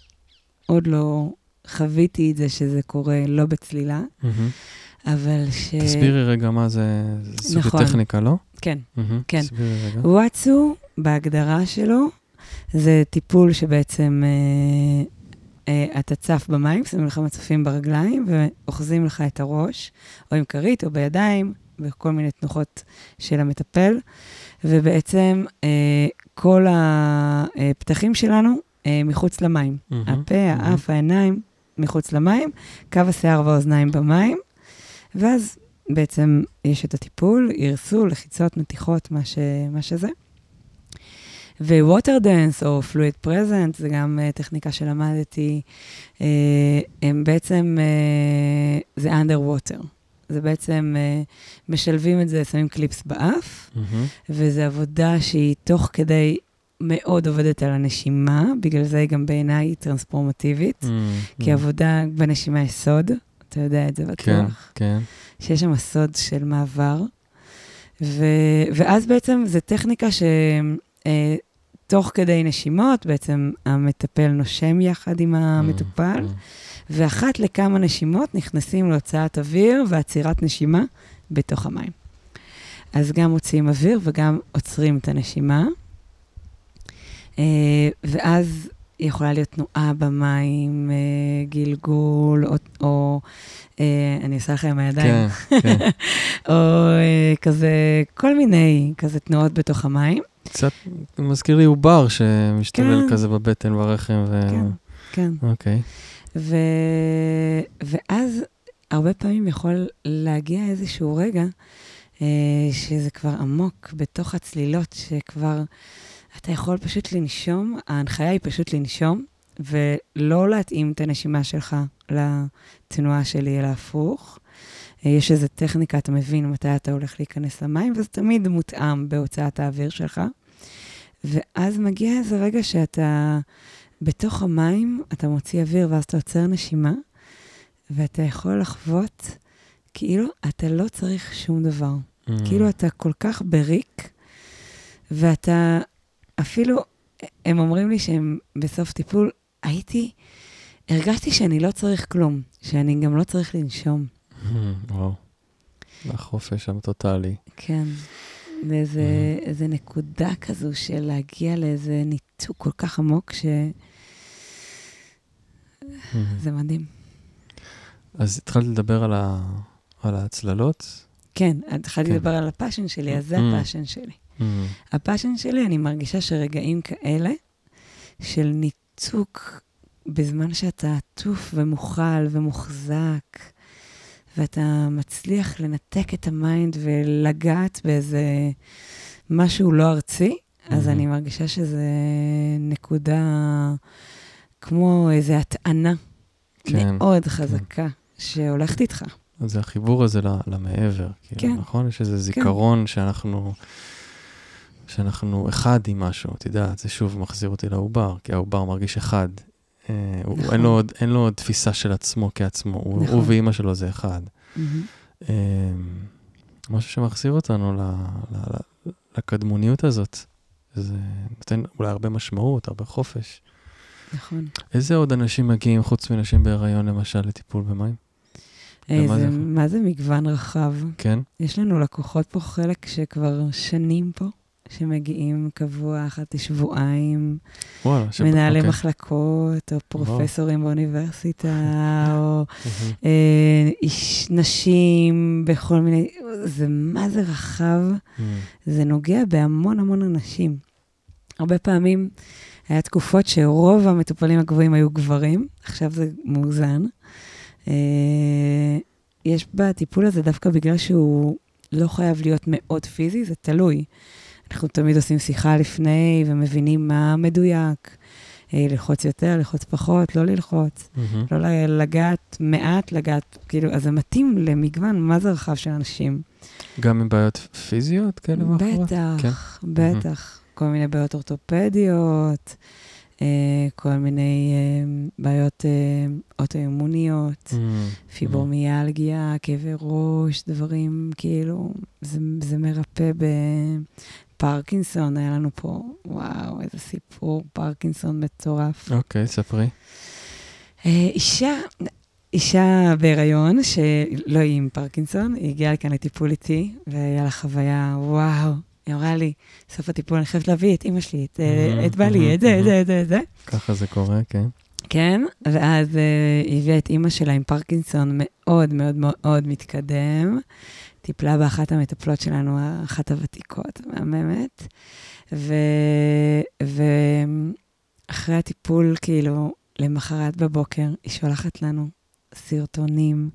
עוד לא חוויתי את זה שזה קורה לא בצלילה, Mhm. אבל ש... תסבירי רגע מה זה, זה סוג נכון. טכניקה, לא? כן. Mhm. כן. תסבירי רגע. וואטסו, בהגדרה שלו, זה טיפול שבעצם אה, אתה צף במים, שמים לך מצופים ברגליים ואוחזים לך את הראש, או עם כרית או בידיים, וכל מיני תנוחות של המטפל, ובעצם אה, כל הפתחים שלנו אה, מחוץ למים. Mhm. הפה, Mhm. האף, העיניים מחוץ למים, קו השיער והאוזניים במים, ואז בעצם יש את הטיפול, ערסול, לחיצות, מתיחות, מה, ש... מה שזה. water dance או fluid presence, זה גם uh, טכניקה שלמדתי, uh, הם בעצם, uh, זה אנדר ווטר. זה בעצם, uh, משלבים את זה, שמים קליפס באף, Mhm. וזו עבודה שהיא תוך כדי מאוד עובדת על הנשימה, בגלל זה היא גם בעיניי טרנספורמטיבית, Mhm. כי עבודה בנשימה יש סוד, אתה יודע את זה כן, בטוח, כן. שיש שם סוד של מעבר. ו, ואז בעצם זו טכניקה שתוך כדי נשימות, בעצם המטפל נושם יחד עם המטופל, Mhm. ואחת לכמה נשימות נכנסים להוצאת אוויר ועצירת נשימה בתוך המים. אז גם מוציאים אוויר וגם עוצרים את הנשימה. אה, ואז יכולה להיות תנועה במים, אה, גלגול, או, או אה, אני עושה לך עם הידיים. כן, כן. [laughs] או כזה, כל מיני כזה תנועות בתוך המים. קצת מזכיר לי עובר שמשתולל כן. כזה בבטן, ברחם, ו... כן, כן. אוקיי. ו... ואז הרבה פעמים יכול להגיע איזשהו רגע אה, שזה כבר עמוק בתוך הצלילות, שכבר אתה יכול פשוט לנשום, ההנחיה היא פשוט לנשום, ולא להתאים את הנשימה שלך לתנועה שלי, אלא הפוך. אה, יש איזו טכניקה, אתה מבין מתי אתה הולך להיכנס למים, וזה תמיד מותאם בהוצאת האוויר שלך. ואז מגיע איזה רגע שאתה בתוך המים, אתה מוציא אוויר ואז אתה עוצר נשימה, ואתה יכול לחוות כאילו אתה לא צריך שום דבר. Mm. כאילו אתה כל כך בריק, ואתה אפילו, הם אומרים לי שהם בסוף טיפול, הייתי, הרגשתי שאני לא צריך כלום, שאני גם לא צריך לנשום. Mm, וואו. החופש הטוטאלי. כן. לאיזה. איזה נקודה כזו של להגיע לאיזה ניתוק כל כך עמוק, שזה Mm. מדהים. אז התחלת לדבר על, ה... על ההצללות. כן, התחלתי כן. לדבר על ה passion שלי, אז זה Mhm. ה passion שלי. Mm. ה passion שלי, אני מרגישה שרגעים כאלה, של ניתוק בזמן שאתה עטוף ומוכל ומוחזק, ואתה מצליח לנתק את ה mind ולגעת באיזה משהו לא ארצי, אז Mhm. אני מרגישה שזה נקודה כמו איזו הטענה כן, מאוד חזקה שהולכת איתך. אז זה החיבור הזה למעבר, כאילו, כן. נכון? יש איזה זיכרון שאנחנו, שאנחנו אחד עם משהו, את יודעת, זה שוב מחזיר אותי לעובר, כי העובר מרגיש אחד. אה, הוא- נכון. אין, לו תפיסה של עצמו כעצמו, הוא, נכון. הוא ואימא שלו זה אחד. אה, משהו שמחזיר אותנו ל, ל, ל, לקדמוניות הזאת. זה נותן אולי הרבה משמעות, הרבה חופש. נכון. איזה עוד אנשים מגיעים, חוץ מנשים בהיריון, למשל, לטיפול במים? אה, ומה זה- זה? מה זה מגוון רחב? כן? יש לנו לקוחות פה, חלק שכבר שנים פה, שמגיעים קבוע אחת לשבועיים, וואלה. מנהלי אוקיי. מחלקות, או פרופסורים באוניברסיטה, [laughs] או. אה, איש, נשים בכל מיני... זה מה זה רחב. זה נוגע בהמון המון אנשים. הרבה פעמים היה תקופות שרוב המטופלים הקבועים היו גברים, עכשיו זה מאוזן. אה, יש בטיפול הזה דווקא בגלל שהוא לא חייב להיות מאוד פיזי, זה תלוי. אנחנו תמיד עושים שיחה לפני ומבינים מה מדויק. אה, ללחוץ יותר, ללחוץ פחות, לא ללחוץ. מהמם. לא לגעת מעט, לגעת, כאילו, אז זה מתאים למגוון מה זה רחב של אנשים. גם עם בעיות פיזיות כאלה ואחרות? בטח, כן. בטח. כל מיני בעיות אורתופדיות, אה, כל מיני אה, בעיות אה, אוטואימוניות, מהמם. פיברומיאלגיה, כאבי ראש, דברים, כאילו, זה, זה מרפא בפרקינסון, היה לנו פה, וואו, איזה סיפור, פרקינסון מטורף. אוקיי, ספרי. אה, אישה, אישה בהיריון, שלא היא עם פרקינסון, היא הגיעה לכאן לטיפול איתי, והיה לה חוויה, וואו. היא אמרה לי, סוף הטיפול אני חייבת להביא את אימא שלי, את, אה, את בעלי, את זה, את זה, את זה, את זה. ככה זה קורה, כן. כן, ואז uh, היא הביאה את אימא שלה עם פרקינסון מאוד מאוד מאוד מתקדם. טיפלה באחת המטפלות שלנו, אחת הוותיקות, המהממת. ואחרי הטיפול, כאילו, למחרת בבוקר, היא שולחת לנו סרטונים,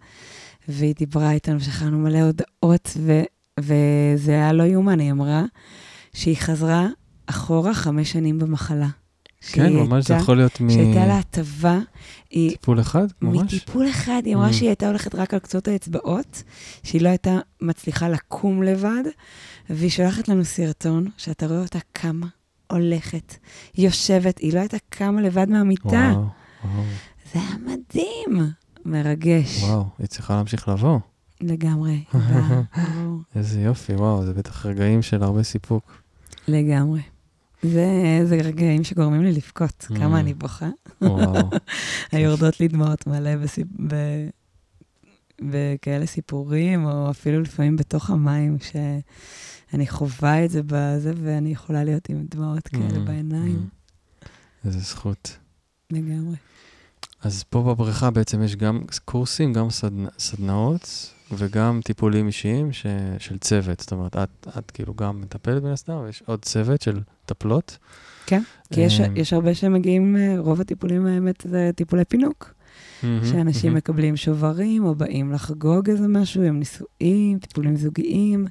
והיא דיברה איתנו, שכרנו מלא הודעות, ו, וזה היה לא יאומן, היא אמרה שהיא חזרה אחורה חמש שנים במחלה. כן, שהיא ממש זה הייתה- יכול להיות שהייתה לה הטבה, היא מטיפול אחד, ממש. מטיפול אחד, היא אמרה Mm. שהיא הייתה הולכת רק על קצות האצבעות, שהיא לא הייתה מצליחה לקום לבד, והיא שולחת לנו סרטון, שאתה רואה אותה קמה, הולכת, יושבת, היא לא הייתה קמה לבד מהמיטה. וואו, וואו, זה היה מדהים, מרגש, וואו, היא צריכה להמשיך לבוא. לגמרי. [laughs] וואו, איזה יופי, וואו, זה בטח רגעים של הרבה סיפוק. לגמרי. זה, זה רגעים שגורמים לי לבכות, Mm. כמה אני בוכה. [laughs] היורדות לי דמעות מלא בסיפ... ב... בכאלה סיפורים, או אפילו לפעמים בתוך המים, שאני חווה את זה בזה, ואני יכולה להיות עם דמעות כאלה Mm, בעיניים. mm. איזה זכות. לגמרי. אז פה בבריכה בעצם יש גם קורסים, גם סדנ... סדנאות וגם טיפולים אישיים ש... של צוות. זאת אומרת, את, את כאילו גם מטפלת מן הסתם, ויש עוד צוות של מטפלות. כן, כי יש, אמ, יש הרבה שמגיעים, אה, רוב הטיפולים האמת זה טיפולי פינוק. שאנשים. מקבלים שוברים, או באים לחגוג איזה משהו, הם נישואים, טיפולים זוגיים,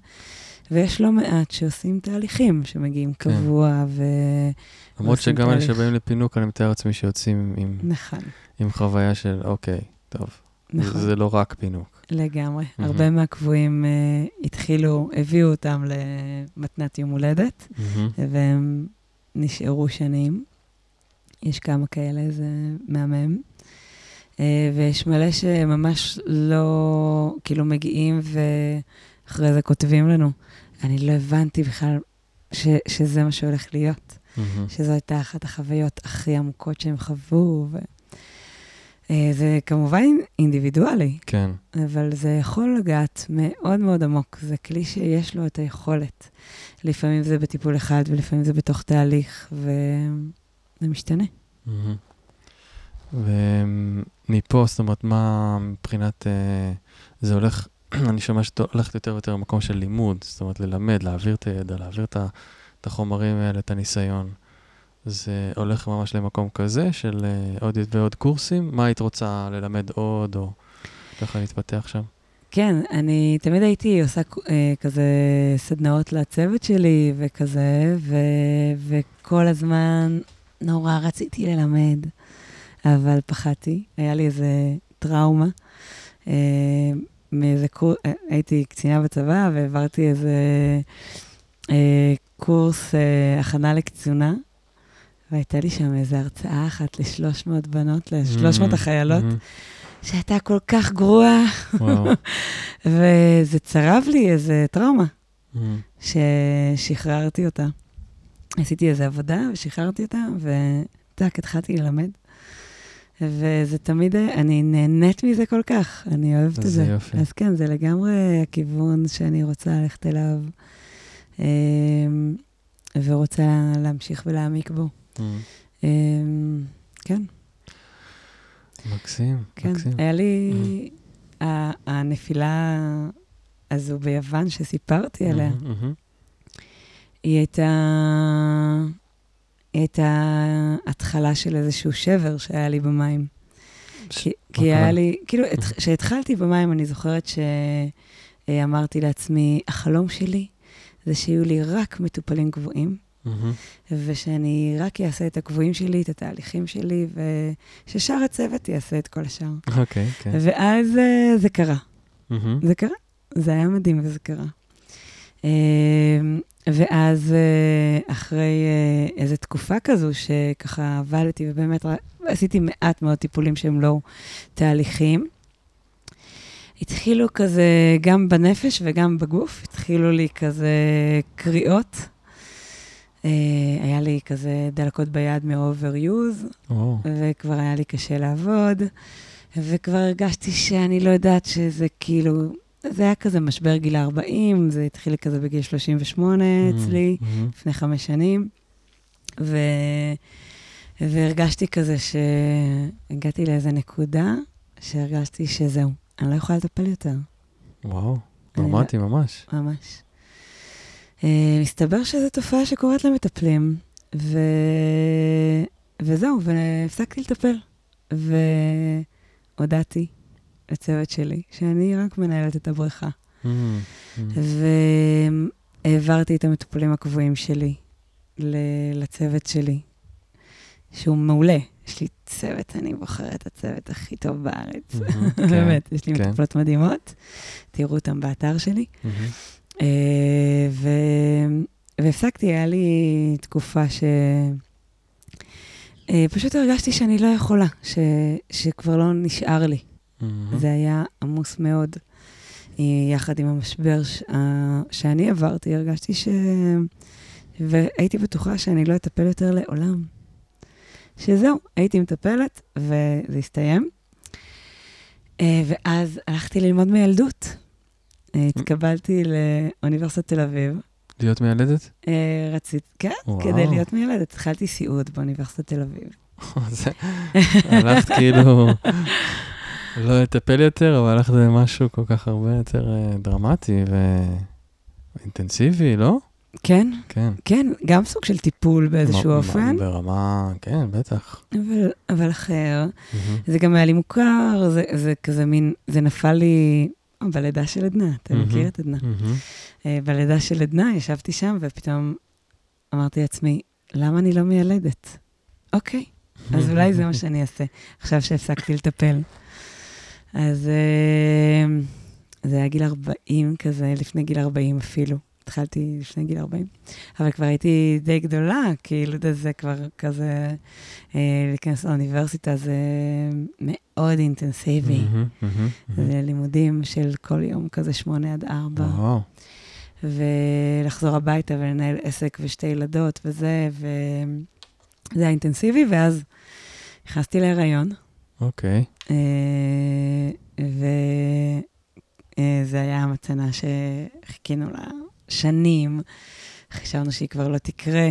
ויש לא מעט שעושים תהליכים, שמגיעים כן. קבוע, ו... למרות שגם אלה. שבאים לפינוק, אני מתאר לעצמי שיוצאים עם, נכון, עם חוויה של, אוקיי, טוב, נכון, זה לא רק פינוק. לגמרי. מהמם. הרבה מהקבועים uh, התחילו, הביאו אותם למתנת יום הולדת, מהמם. והם נשארו שנים. יש כמה כאלה, זה מהמם. Uh, ויש מלא שממש לא, כאילו מגיעים ואחרי זה כותבים לנו. אני לא הבנתי בכלל ש, שזה מה שהולך להיות, מהמם. שזו הייתה אחת החוויות הכי עמוקות שהם חוו. ו... Uh, זה כמובן אינדיבידואלי, כן. אבל זה יכול לגעת מאוד מאוד עמוק. זה כלי שיש לו את היכולת. לפעמים זה בטיפול אחד ולפעמים זה בתוך תהליך, וזה משתנה. ומפה, זאת אומרת, מה מבחינת, אה, זה הולך, [clears throat] אני שומע שאת הולכת יותר ויותר למקום של לימוד, זאת אומרת, ללמד, להעביר את הידע, להעביר את החומרים האלה, את הניסיון. זה הולך ממש למקום כזה של אה, עוד ועוד קורסים? מה היית רוצה ללמד עוד, או ככה להתפתח שם? כן, אני תמיד הייתי עושה אה, כזה סדנאות לצוות שלי וכזה, ו, וכל הזמן נורא רציתי ללמד, אבל פחדתי. היה לי איזה טראומה. אה, מאיזה קורס, הייתי קצינה בצבא והעברתי איזה אה, קורס אה, הכנה לקצונה, והייתה לי שם איזו הרצאה אחת ל-300 בנות, ל-300 Mm, החיילות, מהמם. שהייתה כל כך גרועה. [laughs] וזה צרב לי איזה טראומה, מהמם. ששחררתי אותה. עשיתי איזו עבודה ושחררתי אותה, וטאק, התחלתי ללמד. וזה תמיד, אני נהנית מזה כל כך, אני אוהבת את זה זה. יופי. אז כן, זה לגמרי הכיוון שאני רוצה ללכת אליו, אמ, ורוצה להמשיך ולהעמיק בו. אמ, כן, מקסים, כן. מקסים. היה לי ה- הנפילה הזו ביוון שסיפרתי עליה. מהמם, מהמם. היא הייתה, היא הייתה התחלה של איזשהו שבר שהיה לי במים. ש- כי, כי היה? לי, כאילו, כשהתחלתי במים, אני זוכרת שאמרתי לעצמי, החלום שלי זה שיהיו לי רק מטופלים קבועים, מהמם. ושאני רק אעשה את הקבועים שלי, את התהליכים שלי, וששאר הצוות יעשה את כל השאר. אוקיי, כן. ואז אה, זה קרה. מהמם. זה קרה. זה היה מדהים וזה קרה. אה, ואז אה, אחרי אה, איזו תקופה כזו, שככה עבדתי ובאמת עשיתי מעט מאוד טיפולים שהם לא תהליכים, התחילו כזה, גם בנפש וגם בגוף, התחילו לי כזה קריאות. אה, היה לי כזה דלקות ביד מ-overuse, וואו. וכבר היה לי קשה לעבוד, וכבר הרגשתי שאני לא יודעת שזה כאילו, זה היה כזה משבר גיל 40, זה התחיל כזה בגיל 38 אצלי, מהמם. לפני חמש שנים, ו... והרגשתי כזה שהגעתי לאיזה נקודה שהרגשתי שזהו, אני לא יכולה לטפל יותר, וואו, לא- דרמטי ממש. ממש. Uh, מסתבר שזו תופעה שקורית למטפלים, ו... וזהו, והפסקתי לטפל. והודעתי לצוות שלי שאני רק מנהלת את הבריכה. מהמם. מהמם. והעברתי את המטופלים הקבועים שלי לצוות שלי, שהוא מעולה. יש לי צוות, אני בוחרת את הצוות הכי טוב בארץ. [laughs] כן. באמת, יש לי כן. מטופלות מדהימות. תראו אותם באתר שלי. אה, ו... והפסקתי, היה לי תקופה ש... אה, פשוט הרגשתי שאני לא יכולה, ש... שכבר לא נשאר לי. מהמם. זה היה עמוס מאוד. אה, יחד עם המשבר ש... שאני עברתי, הרגשתי ש... והייתי בטוחה שאני לא אטפל יותר לעולם. שזהו, הייתי מטפלת, וזה הסתיים. ואז הלכתי ללמוד מילדות. אה, התקבלתי לאוניברסיטת תל אביב. להיות מיילדת? אה, רצית, כן. כדי להיות מיילדת. התחלתי סיעוד באוניברסיטת תל אביב. [laughs] זה- הלכת כאילו, לא לטפל יותר, אבל הלכת למשהו כל כך הרבה יותר אה, דרמטי ואינטנסיבי, לא? כן, כן. כן, גם סוג של טיפול באיזשהו אופן, ברמה, כן, בטח. אבל, אבל אחר. מהמם. זה גם היה לי מוכר, זה, זה כזה מין, זה נפל לי בלידה של עדנה, אתה מהמם. מכיר את עדנה? אה, בלידה של עדנה ישבתי שם, ופתאום אמרתי לעצמי, למה אני לא מיילדת? אוקיי, אז [laughs] אולי זה מה שאני אעשה, עכשיו שהפסקתי לטפל. אז אה, זה היה גיל 40 כזה, לפני גיל 40 אפילו. התחלתי לפני גיל 40, אבל כבר הייתי די גדולה, כאילו זה כבר כזה, אה, להיכנס לאוניברסיטה זה מאוד אינטנסיבי. מהמם, מהמם, מהמם. זה לימודים של כל יום כזה שמונה עד ארבע. וואו. ולחזור הביתה ולנהל עסק ושתי ילדות וזה, וזה היה אינטנסיבי, ואז נכנסתי להיריון, אוקיי. אה, וזה היה המתנה שחיכינו לה שנים, חשבנו שהיא כבר לא תקרה,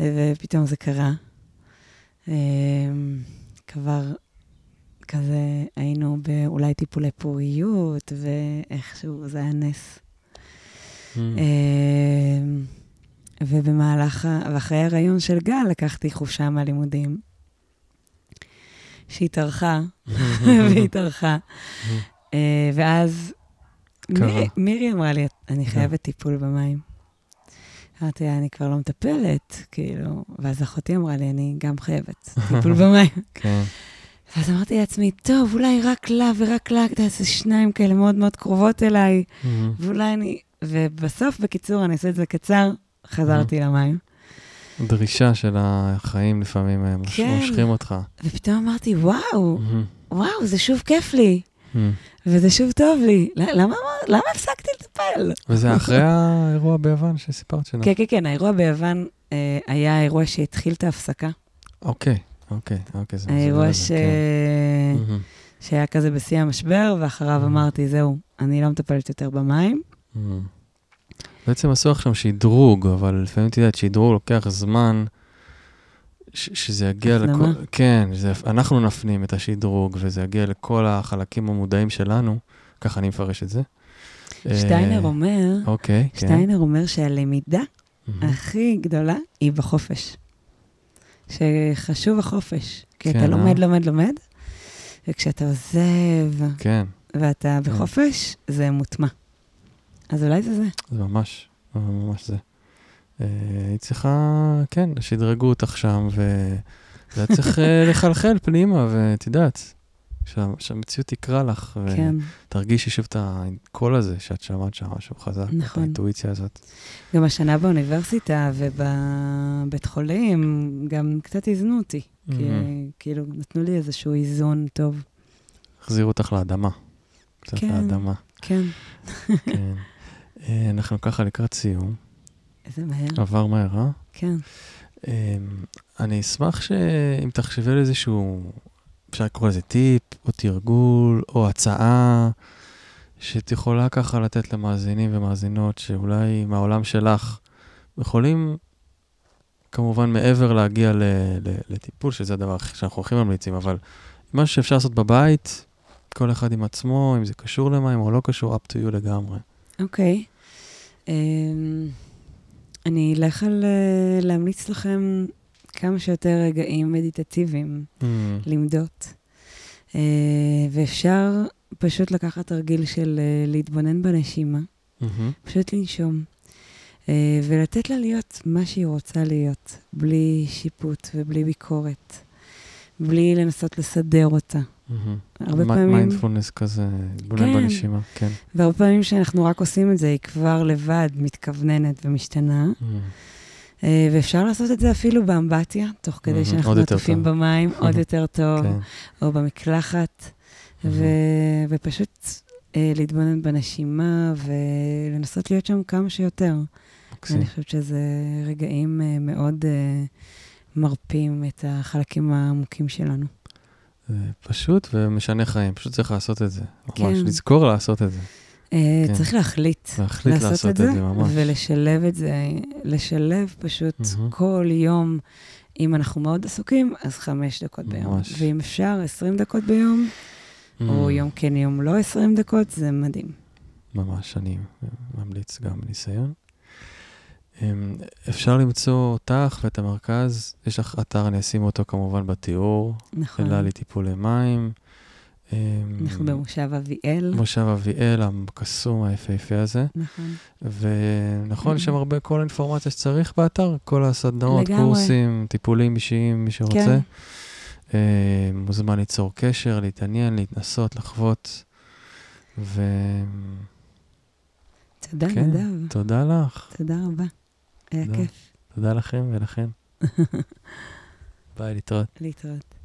ופתאום זה קרה. אה, כבר כזה היינו באולי טיפולי פוריות, ואיכשהו זה היה נס. מהמם. אמ, ובמהלך, ואחרי ההיריון של גל לקחתי חופשה מהלימודים, שהתארכה, [laughs] והתארכה. אה, ואז קרה. מירי- מירי אמרה לי, אני חייבת טיפול במים. אמרתי לה, אני כבר לא מטפלת, כאילו, ואז אחותי אמרה לי, אני גם חייבת טיפול [laughs] במים. כן. ואז אמרתי לעצמי, טוב, אולי רק לה ורק לה, אתה זה שניים כאלה מאוד מאוד קרובות אליי. ואולי אני... ובסוף, בקיצור, אני אעשה את זה קצר, חזרתי למים. דרישה של החיים לפעמים מוש- כן. מושכים אותך. ופתאום אמרתי, וואו. וואו, זה שוב כיף לי. וזה שוב טוב לי. למה, למה הפסקתי לטפל? וזה אחרי האירוע ביוון שסיפרת שנה. כן, כן, כן, האירוע ביוון אה, היה האירוע שהתחיל את ההפסקה. אוקיי, אוקיי, אוקיי. זה האירוע מזל, ש... כן. מהמם. שהיה כזה בשיא המשבר, ואחריו Mhm. אמרתי, זהו, אני לא מטפלת יותר במים. מהמם. בעצם עשו עכשיו שדרוג, אבל לפעמים, את יודעת, שדרוג לוקח זמן שזה יגיע הפנמה. לכל... כן, זה, אנחנו נפנים את השדרוג, וזה יגיע לכל החלקים המודעים שלנו, ככה אני מפרש את זה. שטיינר אה, אומר, אוקיי, כן. שטיינר אומר שהלמידה מהמם. הכי גדולה היא בחופש. שחשוב החופש. כי כן, אתה אה? לומד, לומד, לומד, וכשאתה עוזב כן, ואתה כן. בחופש, זה מוטמע. אז אולי זה זה. זה ממש, ממש זה. אה, היא צריכה, כן, שדרגו אותך שם, וזה היה צריך אה, [laughs] לחלחל פנימה, ואת יודעת, שה- שהמציאות תקרא לך, כן. ותרגישי שוב את הקול הזה שאת שמעת שם משהו חזק, את נכון. האינטואיציה הזאת. גם השנה באוניברסיטה ובבית חולים, גם קצת איזנו אותי. כי מהמם. כאילו, נתנו לי איזשהו איזון טוב. החזירו אותך לאדמה. קצת כן. לאדמה, כן. כן. אה, אנחנו ככה לקראת סיום, איזה מהר. עבר מהר, אה? כן. אמ, אני אשמח שאם תחשבי על איזשהו, אפשר לקרוא לזה טיפ, או תרגול, או הצעה, שאת יכולה ככה לתת למאזינים ומאזינות, שאולי מהעולם שלך יכולים, כמובן מעבר להגיע ל- ל- לטיפול, שזה הדבר שאנחנו הכי ממליצים, אבל משהו שאפשר לעשות בבית, כל אחד עם עצמו, אם זה קשור למים או לא קשור, up to you לגמרי. אוקיי. אמ, אני אלך על אה, להמליץ לכם כמה שיותר רגעים מדיטטיביים, אמ, למדות. אה, ואפשר פשוט לקחת תרגיל של אה, להתבונן בנשימה, מהמם, פשוט לנשום, אה, ולתת לה להיות מה שהיא רוצה להיות, בלי שיפוט ובלי ביקורת, בלי לנסות לסדר אותה. הרבה פעמים... מיינדפולנס כזה, בולן כן. בנשימה, כן. והרבה פעמים שאנחנו רק עושים את זה, היא כבר לבד מתכווננת ומשתנה. אמ, אה, ואפשר לעשות את זה אפילו באמבטיה, תוך כדי מהמם, שאנחנו עטופים. במים, עוד יותר טוב, כן. או במקלחת. ו- ופשוט אה, להתבונן בנשימה ולנסות להיות שם כמה שיותר. אני חושבת שזה רגעים אה, מאוד מרפים את החלקים העמוקים שלנו. זה פשוט ומשנה חיים, פשוט צריך לעשות את זה. ממש, כן. לזכור לעשות את זה. אה, כן. צריך להחליט. להחליט לעשות את זה ממש. ולשלב את זה, לשלב פשוט מהמם. כל יום. אם אנחנו מאוד עסוקים, אז חמש דקות ביום. ממש. ואם אפשר, 20 דקות ביום, או Mm, יום כן, יום לא 20 דקות, זה מדהים. ממש, אני ממליץ גם מניסיון. אמ, אפשר למצוא אותך ואת המרכז, יש לך אתר, אני אשים אותו כמובן בתיאור, נכון. אלה לי טיפולי מים. אמ, אנחנו במושב אביאל. מושב אביאל, הקסום היפהפה הזה. נכון. ונכון, יש שם הרבה, כל האינפורמציה שצריך באתר, כל הסדנאות, לגמרי. קורסים, טיפולים אישיים, מי שרוצה. כן. אה, מוזמן ליצור קשר, להתעניין, להתנסות, לחוות. תודה, כן. נדב. ותודה לך, תודה רבה. היה תודה. כיף תודה לכם ולכן. [laughs] ביי, להתראות. להתראות.